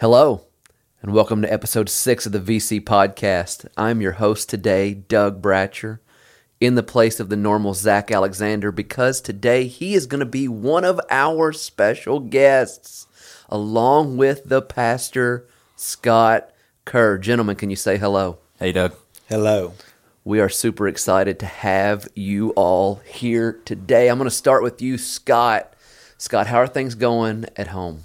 Hello, and welcome to episode six of the VC podcast. I'm your host today, Doug Bratcher, in the place of the normal Zach Alexander, because today he is going to be one of our special guests, along with the pastor, Scott Kerr. Gentlemen, can you say hello? Hey, Doug. Hello. We are super excited to have you all here today. I'm going to start with you, Scott. Scott, how are things going at home?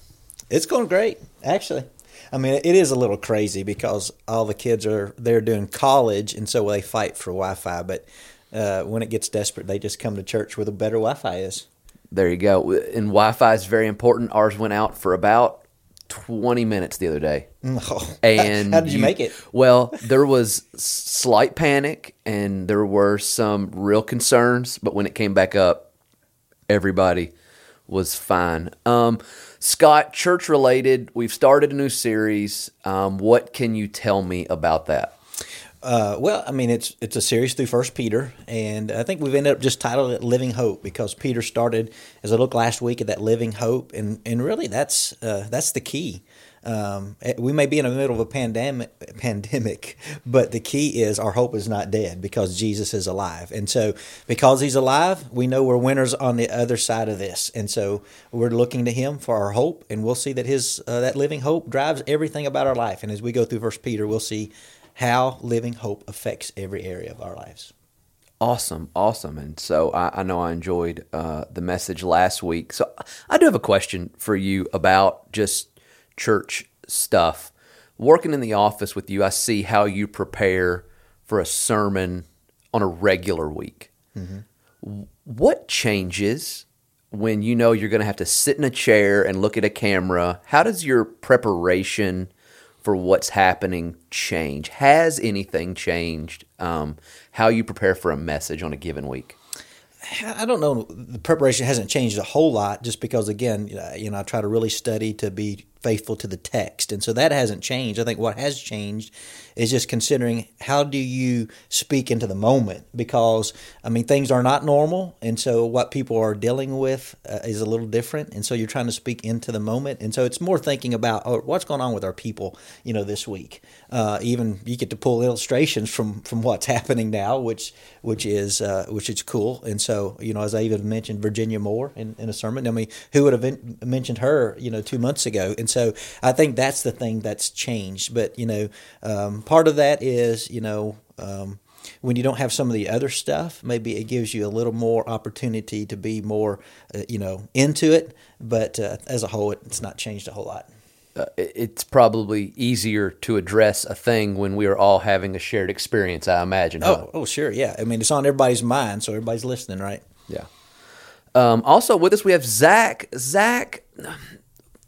It's going great, actually. I mean, it is a little crazy because all the kids are they're doing college, and so they fight for Wi-Fi. But uh, when it gets desperate, they just come to church where the better Wi-Fi is. There you go. And Wi-Fi is very important. Ours went out for about 20 minutes the other day. Oh. And how did you, make it? Well, there was slight panic and there were some real concerns, but when it came back up, everybody was fine. Um, Scott, church related, we've started a new series. Um, what can you tell me about that? Uh, well, I mean, it's it's a series through First Peter, and I think we've ended up just titled it "Living Hope" because Peter started, as I looked last week, at that living hope, and and really that's uh, that's the key. Um, eh, we may be in the middle of a pandemic, pandemic, but the key is our hope is not dead because Jesus is alive. And so, because He's alive, we know we're winners on the other side of this. And so, we're looking to Him for our hope, and we'll see that His uh, that living hope drives everything about our life. And as we go through First Peter, we'll see how living hope affects every area of our lives. Awesome, awesome. And so I, I know I enjoyed uh, the message last week. So I do have a question for you about just church stuff. Working in the office with you, I see how you prepare for a sermon on a regular week. Mm-hmm. What changes when you know you're going to have to sit in a chair and look at a camera? How does your preparation for what's happening change? Has anything changed? Um, how you prepare for a message on a given week? I don't know. The preparation hasn't changed a whole lot, just because again, you know, I try to really study to be faithful to the text. And so that hasn't changed. I think what has changed is just considering how do you speak into the moment because I mean things are not normal and so what people are dealing with uh, is a little different and so you're trying to speak into the moment and so it's more thinking about oh, what's going on with our people, you know, this week. Uh, even you get to pull illustrations from from what's happening now, which which is uh, which is cool. And so, you know, as I even mentioned Virginia Moore in, in a sermon, I mean, who would have mentioned her, you know, 2 months ago. And so I think that's the thing that's changed. But you know, um, part of that is you know. Um, when you don't have some of the other stuff, maybe it gives you a little more opportunity to be more, uh, you know, into it. But uh, as a whole, it's not changed a whole lot. Uh, it's probably easier to address a thing when we are all having a shared experience. I imagine. Oh, huh? oh, sure, yeah. I mean, it's on everybody's mind, so everybody's listening, right? Yeah. Um, also with us, we have Zach. Zach,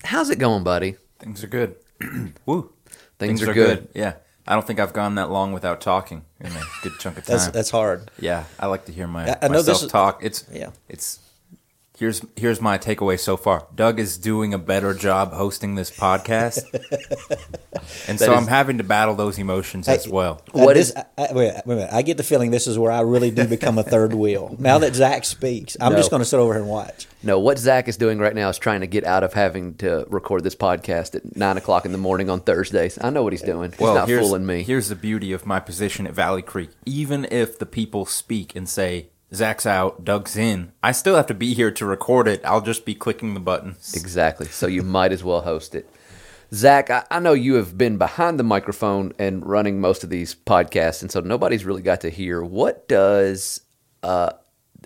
How's it going, buddy? Things are good. Woo. Things, Things are, are good. good. Yeah. I don't think I've gone that long without talking in a good chunk of time. that's, that's hard. Yeah, I like to hear my I, I myself is, talk. It's yeah. It's here's here's my takeaway so far. Doug is doing a better job hosting this podcast, and so is, I'm having to battle those emotions I, as well. What is? I, wait, wait a minute. I get the feeling this is where I really do become a third wheel. Now that Zach speaks, I'm no. just going to sit over here and watch. No, what Zach is doing right now is trying to get out of having to record this podcast at nine o'clock in the morning on Thursdays. I know what he's doing. He's well, not fooling me. Here's the beauty of my position at Valley Creek. Even if the people speak and say Zach's out, Doug's in. I still have to be here to record it. I'll just be clicking the buttons. Exactly. So you might as well host it. Zach, I, I, know you have been behind the microphone and running most of these podcasts, and so nobody's really got to hear what does uh,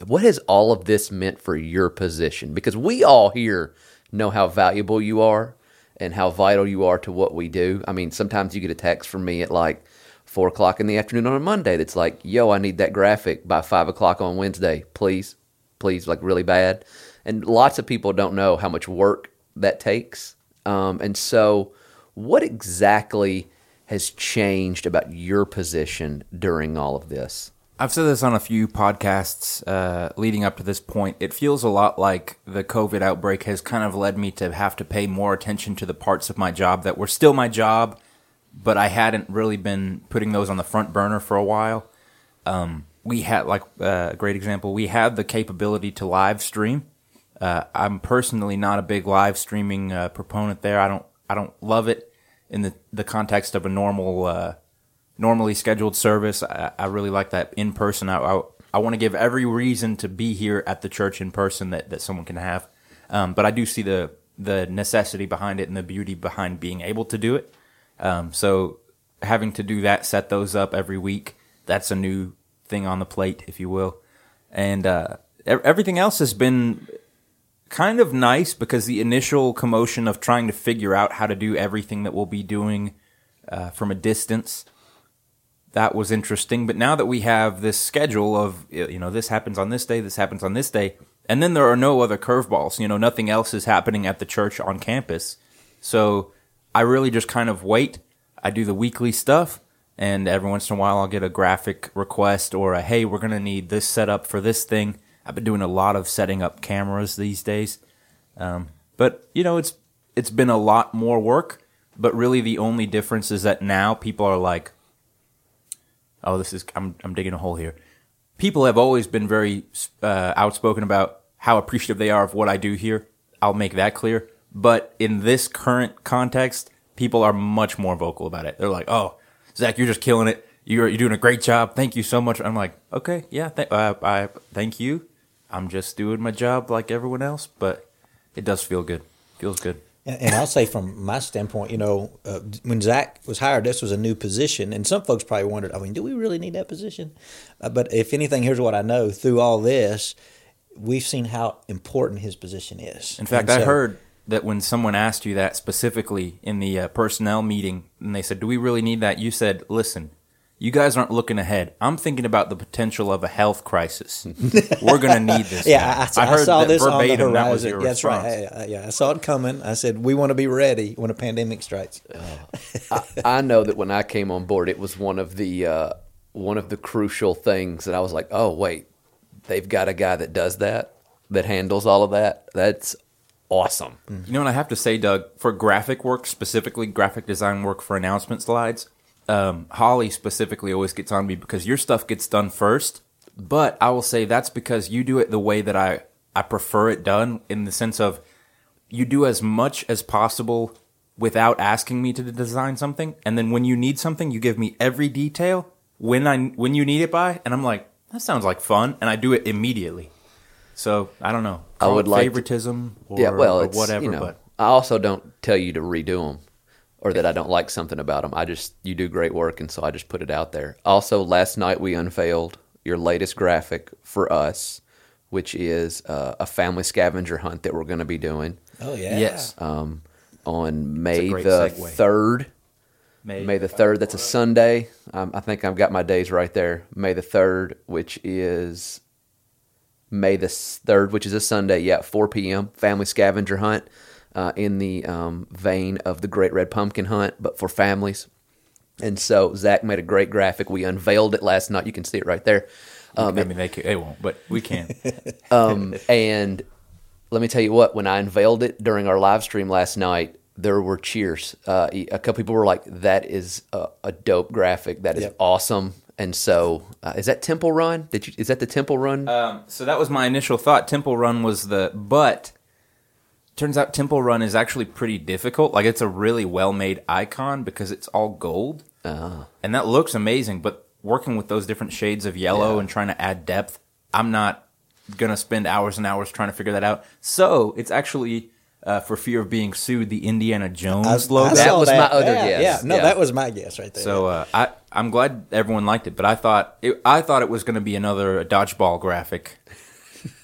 what has all of this meant for your position? Because we all here know how valuable you are and how vital you are to what we do. I mean, sometimes you get a text from me at like four o'clock in the afternoon on a Monday that's like, yo, I need that graphic by five o'clock on Wednesday, please, please, like really bad. And lots of people don't know how much work that takes. Um, and so, what exactly has changed about your position during all of this? I've said this on a few podcasts uh, leading up to this point. It feels a lot like the COVID outbreak has kind of led me to have to pay more attention to the parts of my job that were still my job but I hadn't really been putting those on the front burner for a while. Um, we had like uh, a great example. We had the capability to live stream. Uh, I'm personally not a big live streaming uh, proponent. There, I don't I don't love it. in the the context of a normal, uh, normally scheduled service. I, I really like that in person. I I, I want to give every reason to be here at the church in person that that someone can have. Um, but I do see the the necessity behind it and the beauty behind being able to do it. Um, so having to do that, set those up every week, that's a new thing on the plate, if you will. And uh, everything else has been kind of nice because the initial commotion of trying to figure out how to do everything that we'll be doing uh, from a distance that was interesting but now that we have this schedule of you know this happens on this day this happens on this day and then there are no other curveballs you know nothing else is happening at the church on campus so i really just kind of wait i do the weekly stuff and every once in a while i'll get a graphic request or a hey we're going to need this setup for this thing I've been doing a lot of setting up cameras these days. Um, but you know, it's it's been a lot more work. But really, the only difference is that now people are like, "Oh, this is I'm I'm digging a hole here." People have always been very uh, outspoken about how appreciative they are of what I do here. I'll make that clear. But in this current context, people are much more vocal about it. They're like, "Oh, Zach, you're just killing it. You're you're doing a great job. Thank you so much." I'm like, "Okay, yeah, th- uh, I thank you." I'm just doing my job like everyone else, but it does feel good. Feels good. And, and I'll say from my standpoint, you know, uh, when Zach was hired, this was a new position, and some folks probably wondered, I mean, do we really need that position? Uh, but if anything, here's what I know: through all this, we've seen how important his position is. In fact, so, I heard that when someone asked you that specifically in the uh, personnel meeting, and they said, "Do we really need that?" You said, "Listen, you guys aren't looking ahead. I'm thinking about the potential of a health crisis. We're going to need this. yeah, I, I, heard I saw this verbatim, on the horizon. That That's right. I, yeah, I saw it coming. I said, we want to be ready when a pandemic strikes. I, I, know that when I came on board, it was one of the uh, one of the crucial things that I was like, oh wait, they've got a guy that does that, that handles all of that. That's awesome. You know what I have to say, Doug? For graphic work, specifically graphic design work for announcement slides um, Holly specifically always gets on me because your stuff gets done first. But I will say that's because you do it the way that I, I prefer it done in the sense of you do as much as possible without asking me to design something. And then when you need something, you give me every detail when I when you need it by, and I'm like, that sounds like fun, and I do it immediately. So I don't know. I would like favoritism to, or, yeah, well, or whatever. You know, but I also don't tell you to redo them or that I don't like something about them. I just you do great work, and so I just put it out there. Also, last night we unveiled your latest graphic for us, which is uh, a family scavenger hunt that we're going to be doing. Oh yeah, yes. Um, on May the third. May, May the third. That's a Sunday. Um, I think I've got my days right there. May the third, which is May the third, which is a Sunday. Yeah, four p.m. Family scavenger hunt uh, in the um, vein of the Great Red Pumpkin Hunt, but for families. And so Zach made a great graphic. We unveiled it last night. You can see it right there. Um, I mean, they, can, they won't, but we can. um, and let me tell you what, when I unveiled it during our live stream last night, there were cheers. Uh, a couple people were like, "That is a, a dope graphic. That is yep. awesome." And so, uh, is that Temple Run? Did you? Is that the Temple Run? Um, so that was my initial thought. Temple Run was the, but Turns out Temple Run is actually pretty difficult. Like it's a really well made icon because it's all gold. Uh-huh. And that looks amazing, but working with those different shades of yellow yeah. and trying to add depth, I'm not gonna spend hours and hours trying to figure that out. So it's actually uh, for fear of being sued, the Indiana Jones I, logo. I that was that. my other yeah, guess. Yeah, no, yeah. that was my guess right there. So uh, I I'm glad everyone liked it, but I thought it, I thought it was going to be another dodgeball graphic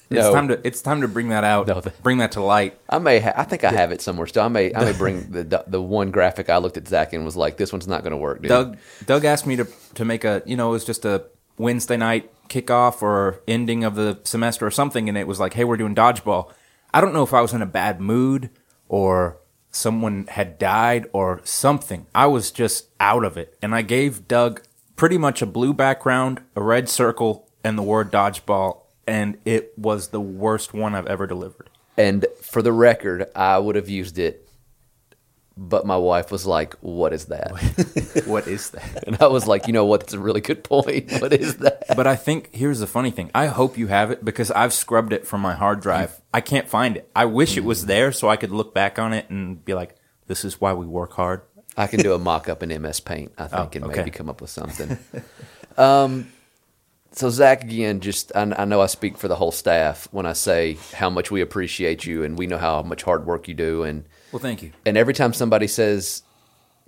No. it's time to it's time to bring that out. No, the, bring that to light. I may ha- I think I have it somewhere still. I may I may bring the the one graphic I looked at Zach and was like, this one's not going to work. Dude. Doug Doug asked me to to make a you know it was just a Wednesday night kickoff or ending of the semester or something, and it was like, hey, we're doing dodgeball. I don't know if I was in a bad mood or someone had died or something. I was just out of it, and I gave Doug pretty much a blue background, a red circle, and the word dodgeball and it was the worst one I've ever delivered. And for the record, I would have used it, but my wife was like, "What is that? what is that?" And I was like, "You know what? That's a really good point. What is that?" But I think here's the funny thing. I hope you have it because I've scrubbed it from my hard drive. I can't find it. I wish it was there so I could look back on it and be like, "This is why we work hard." I can do a mock up in MS Paint, I think, Oh, and okay. maybe come up with something. um, so Zach, again, just I, I know I speak for the whole staff when I say how much we appreciate you, and we know how much hard work you do, and Well, thank you. and every time somebody says,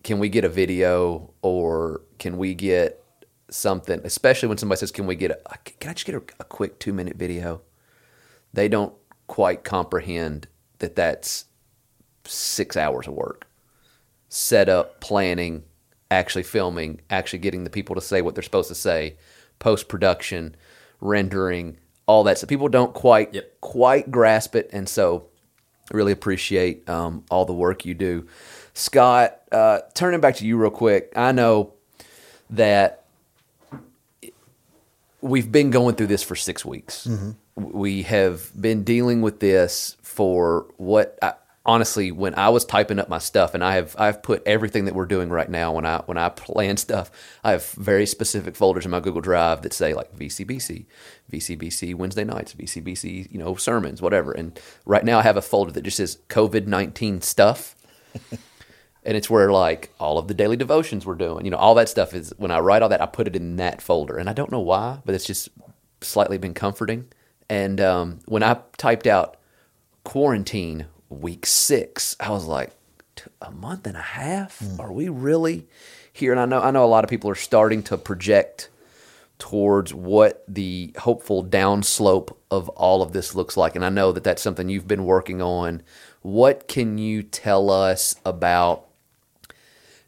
"Can we get a video?" or "Can we get something?" especially when somebody says, "Can we get a? Can I just get a, a quick two minute video?" They don't quite comprehend that that's six hours of work, setup, planning, actually filming, actually getting the people to say what they're supposed to say, post production, rendering, all that. So people don't quite Yep. quite grasp it, and so really appreciate um, all the work you do. Scott, uh, turning back to you real quick, I know that we've been going through this for six weeks. We have been dealing with this for what I, honestly, when I was typing up my stuff, and I have I've put everything that we're doing right now when I when I plan stuff, I have very specific folders in my Google Drive that say like VCBC, VCBC Wednesday nights, VCBC you know sermons, whatever. And right now I have a folder that just says COVID nineteen stuff and it's where like all of the daily devotions we're doing, you know, all that stuff is when I write all that, I put it in that folder, and I don't know why, but it's just slightly been comforting. And um, when I typed out quarantine week six, I was like, a month and a half? Hmm. Are we really here? And I know I know a lot of people are starting to project towards what the hopeful downslope of all of this looks like. And I know that that's something you've been working on. What can you tell us about?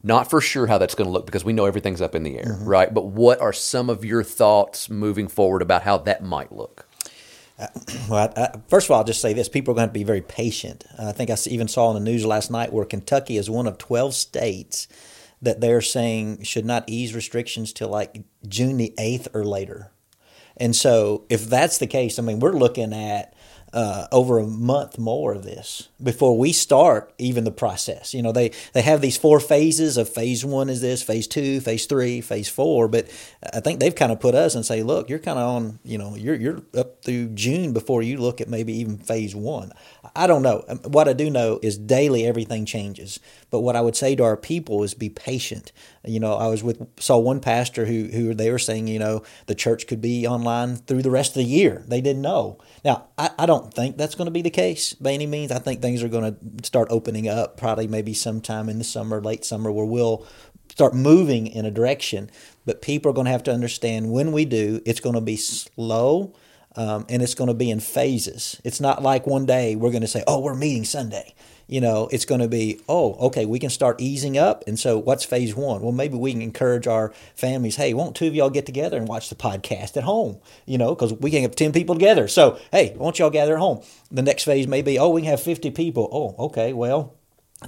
Not for sure how that's going to look because we know everything's up in the air, mm-hmm. right? But what are some of your thoughts moving forward about how that might look? Well, I, I, first of all, I'll just say this: people are going to be very patient. I think I even saw on the news last night where Kentucky is one of twelve states that they're saying should not ease restrictions till like June the eighth or later. And so, if that's the case, I mean, we're looking at uh, over a month more of this before we start even the process. You know, they they have these four phases of phase one is this, phase two, phase three, phase four. But I think they've kind of put us and say, look, you're kind of on. You know, you're you're up through June before you look at maybe even phase one. I don't know. Um, What I do know is daily everything changes. But what I would say to our people is be patient. You know, I was with saw one pastor who who they were saying, you know, the church could be online through the rest of the year. They didn't know. Now, I, I don't think that's going to be the case by any means. I think things are going to start opening up probably maybe sometime in the summer, late summer, where we'll start moving in a direction. But people are going to have to understand when we do, it's going to be slow um, and it's going to be in phases. It's not like one day we're going to say, "Oh, we're meeting Sunday." You know, it's going to be, "Oh, okay, we can start easing up." And so, what's phase one? Well, maybe we can encourage our families. Hey, won't two of y'all get together and watch the podcast at home? You know, because we can have ten people together. So, hey, won't y'all gather at home? The next phase may be, "Oh, we can have fifty people." Oh, okay, well,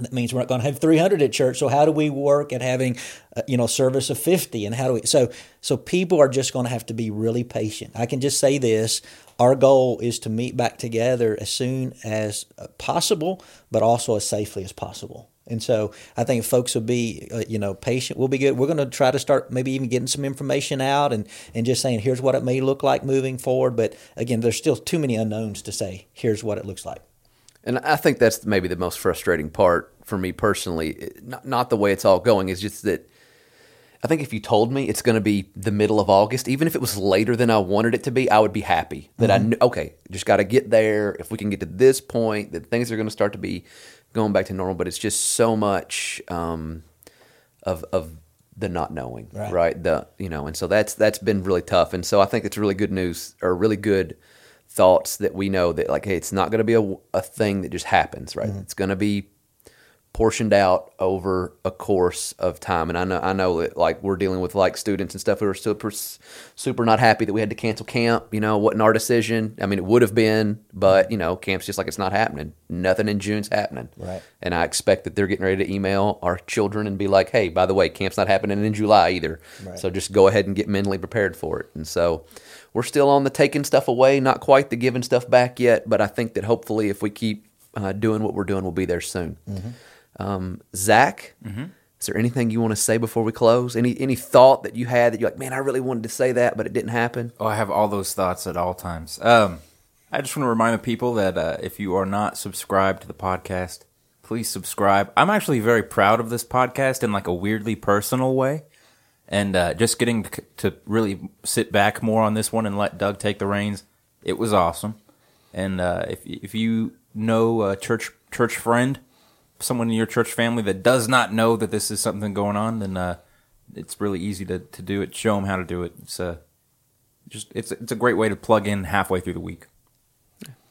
that means we're not going to have 300 at church. So how do we work at having, uh, you know, service of 50? And how do we? So so people are just going to have to be really patient. I can just say this: our goal is to meet back together as soon as uh, possible, but also as safely as possible. And so I think folks will be, uh, you know, patient. We'll be good. We're going to try to start maybe even getting some information out and and just saying here's what it may look like moving forward. But again, there's still too many unknowns to say here's what it looks like. And I think that's maybe the most frustrating part for me personally. Not, not the way it's all going, is just that I think if you told me it's going to be the middle of August, even if it was later than I wanted it to be, I would be happy that I knew, okay, just got to get there. If we can get to this point, that things are going to start to be going back to normal. But it's just so much um, of, of the not knowing, Right. right. The, you know, and so that's, that's been really tough. And so I think it's really good news or really good thoughts that we know that like, hey, it's not going to be a, a thing that just happens, right? Mm-hmm. It's going to be portioned out over a course of time. And I know, I know that like we're dealing with like students and stuff who are super, super not happy that we had to cancel camp. You know, wasn't our decision. I mean, it would have been, but you know, camp's just like it's not happening. Nothing in June's happening. Right. And I expect that they're getting ready to email our children and be like, hey, by the way, camp's not happening in July either. Right. So just go ahead and get mentally prepared for it. And so we're still on the taking stuff away, not quite the giving stuff back yet, but I think that hopefully if we keep uh, doing what we're doing, we'll be there soon. Um, Zach, is there anything you want to say before we close? Any any thought that you had that you're like, man, I really wanted to say that, but it didn't happen? Oh, I have all those thoughts at all times. Um, I just want to remind the people that uh, if you are not subscribed to the podcast, Please subscribe. I'm actually very proud of this podcast in like a weirdly personal way. And uh, just getting to, to really sit back more on this one and let Doug take the reins, it was awesome. And uh, if if you know a church church friend, someone in your church family that does not know that this is something going on, then uh, it's really easy to, to do it. Show them how to do it. It's uh, just it's it's a great way to plug in halfway through the week.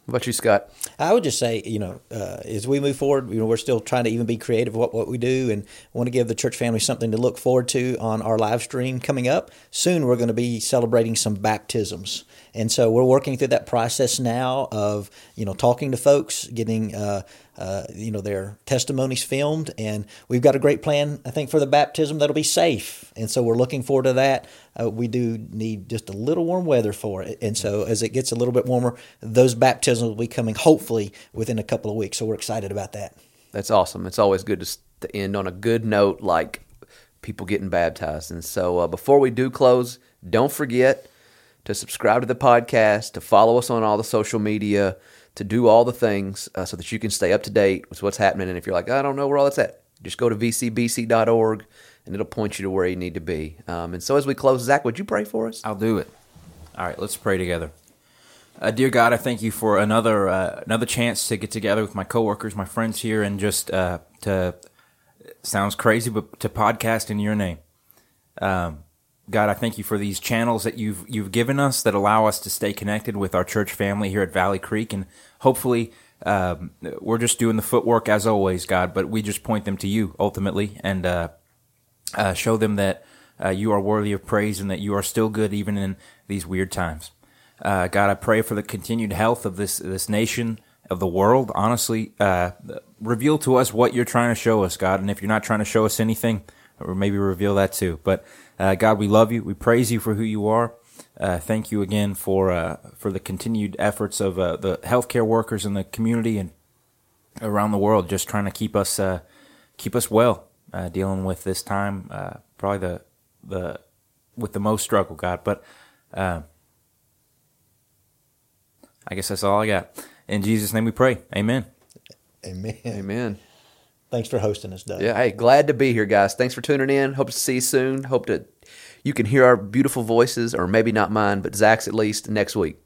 About you, Scott? I would just say, you know, uh, as we move forward, you know, we're still trying to even be creative what what we do, and want to give the church family something to look forward to on our live stream coming up soon. We're going to be celebrating some baptisms, and so we're working through that process now of you know talking to folks, getting uh, uh, you know their testimonies filmed, and we've got a great plan I think for the baptism that'll be safe, and so we're looking forward to that. Uh, we do need just a little warm weather for it, and so as it gets a little bit warmer, those baptisms will be coming hopefully within a couple of weeks. So we're excited about that. That's awesome. It's always good to, to end on a good note, like people getting baptized. And so, uh, before we do close, don't forget to subscribe to the podcast, to follow us on all the social media, to do all the things uh, so that you can stay up to date with what's happening. And if you're like, I don't know where all that's at, just go to vcbc.org and it'll point you to where you need to be. Um, and so, as we close, Zach, would you pray for us? I'll do it. All right, let's pray together. Uh, dear God, I thank you for another uh, another chance to get together with my coworkers, my friends here, and just uh, to sounds crazy, but to podcast in Your name. Um, God, I thank you for these channels that you've you've given us that allow us to stay connected with our church family here at Valley Creek, and hopefully um, we're just doing the footwork as always, God. But we just point them to you ultimately, and uh, show them that uh, you are worthy of praise and that you are still good even in these weird times. Uh, God, I pray for the continued health of this this nation, of the world. Honestly, uh, reveal to us what you're trying to show us, God. And if you're not trying to show us anything, or maybe reveal that too. But uh, God, we love you. We praise you for who you are. Uh, thank you again for uh, for the continued efforts of the healthcare workers in the community and around the world, just trying to keep us uh, keep us well, uh, dealing with this time, uh, probably the the with the most struggle, God. But uh, I guess that's all I got. In Jesus' name, we pray. Amen. Amen. Amen. Thanks for hosting us, Doug. Yeah, hey, glad to be here, guys. Thanks for tuning in. Hope to see you soon. Hope to you can hear our beautiful voices, or maybe not mine, but Zach's at least next week.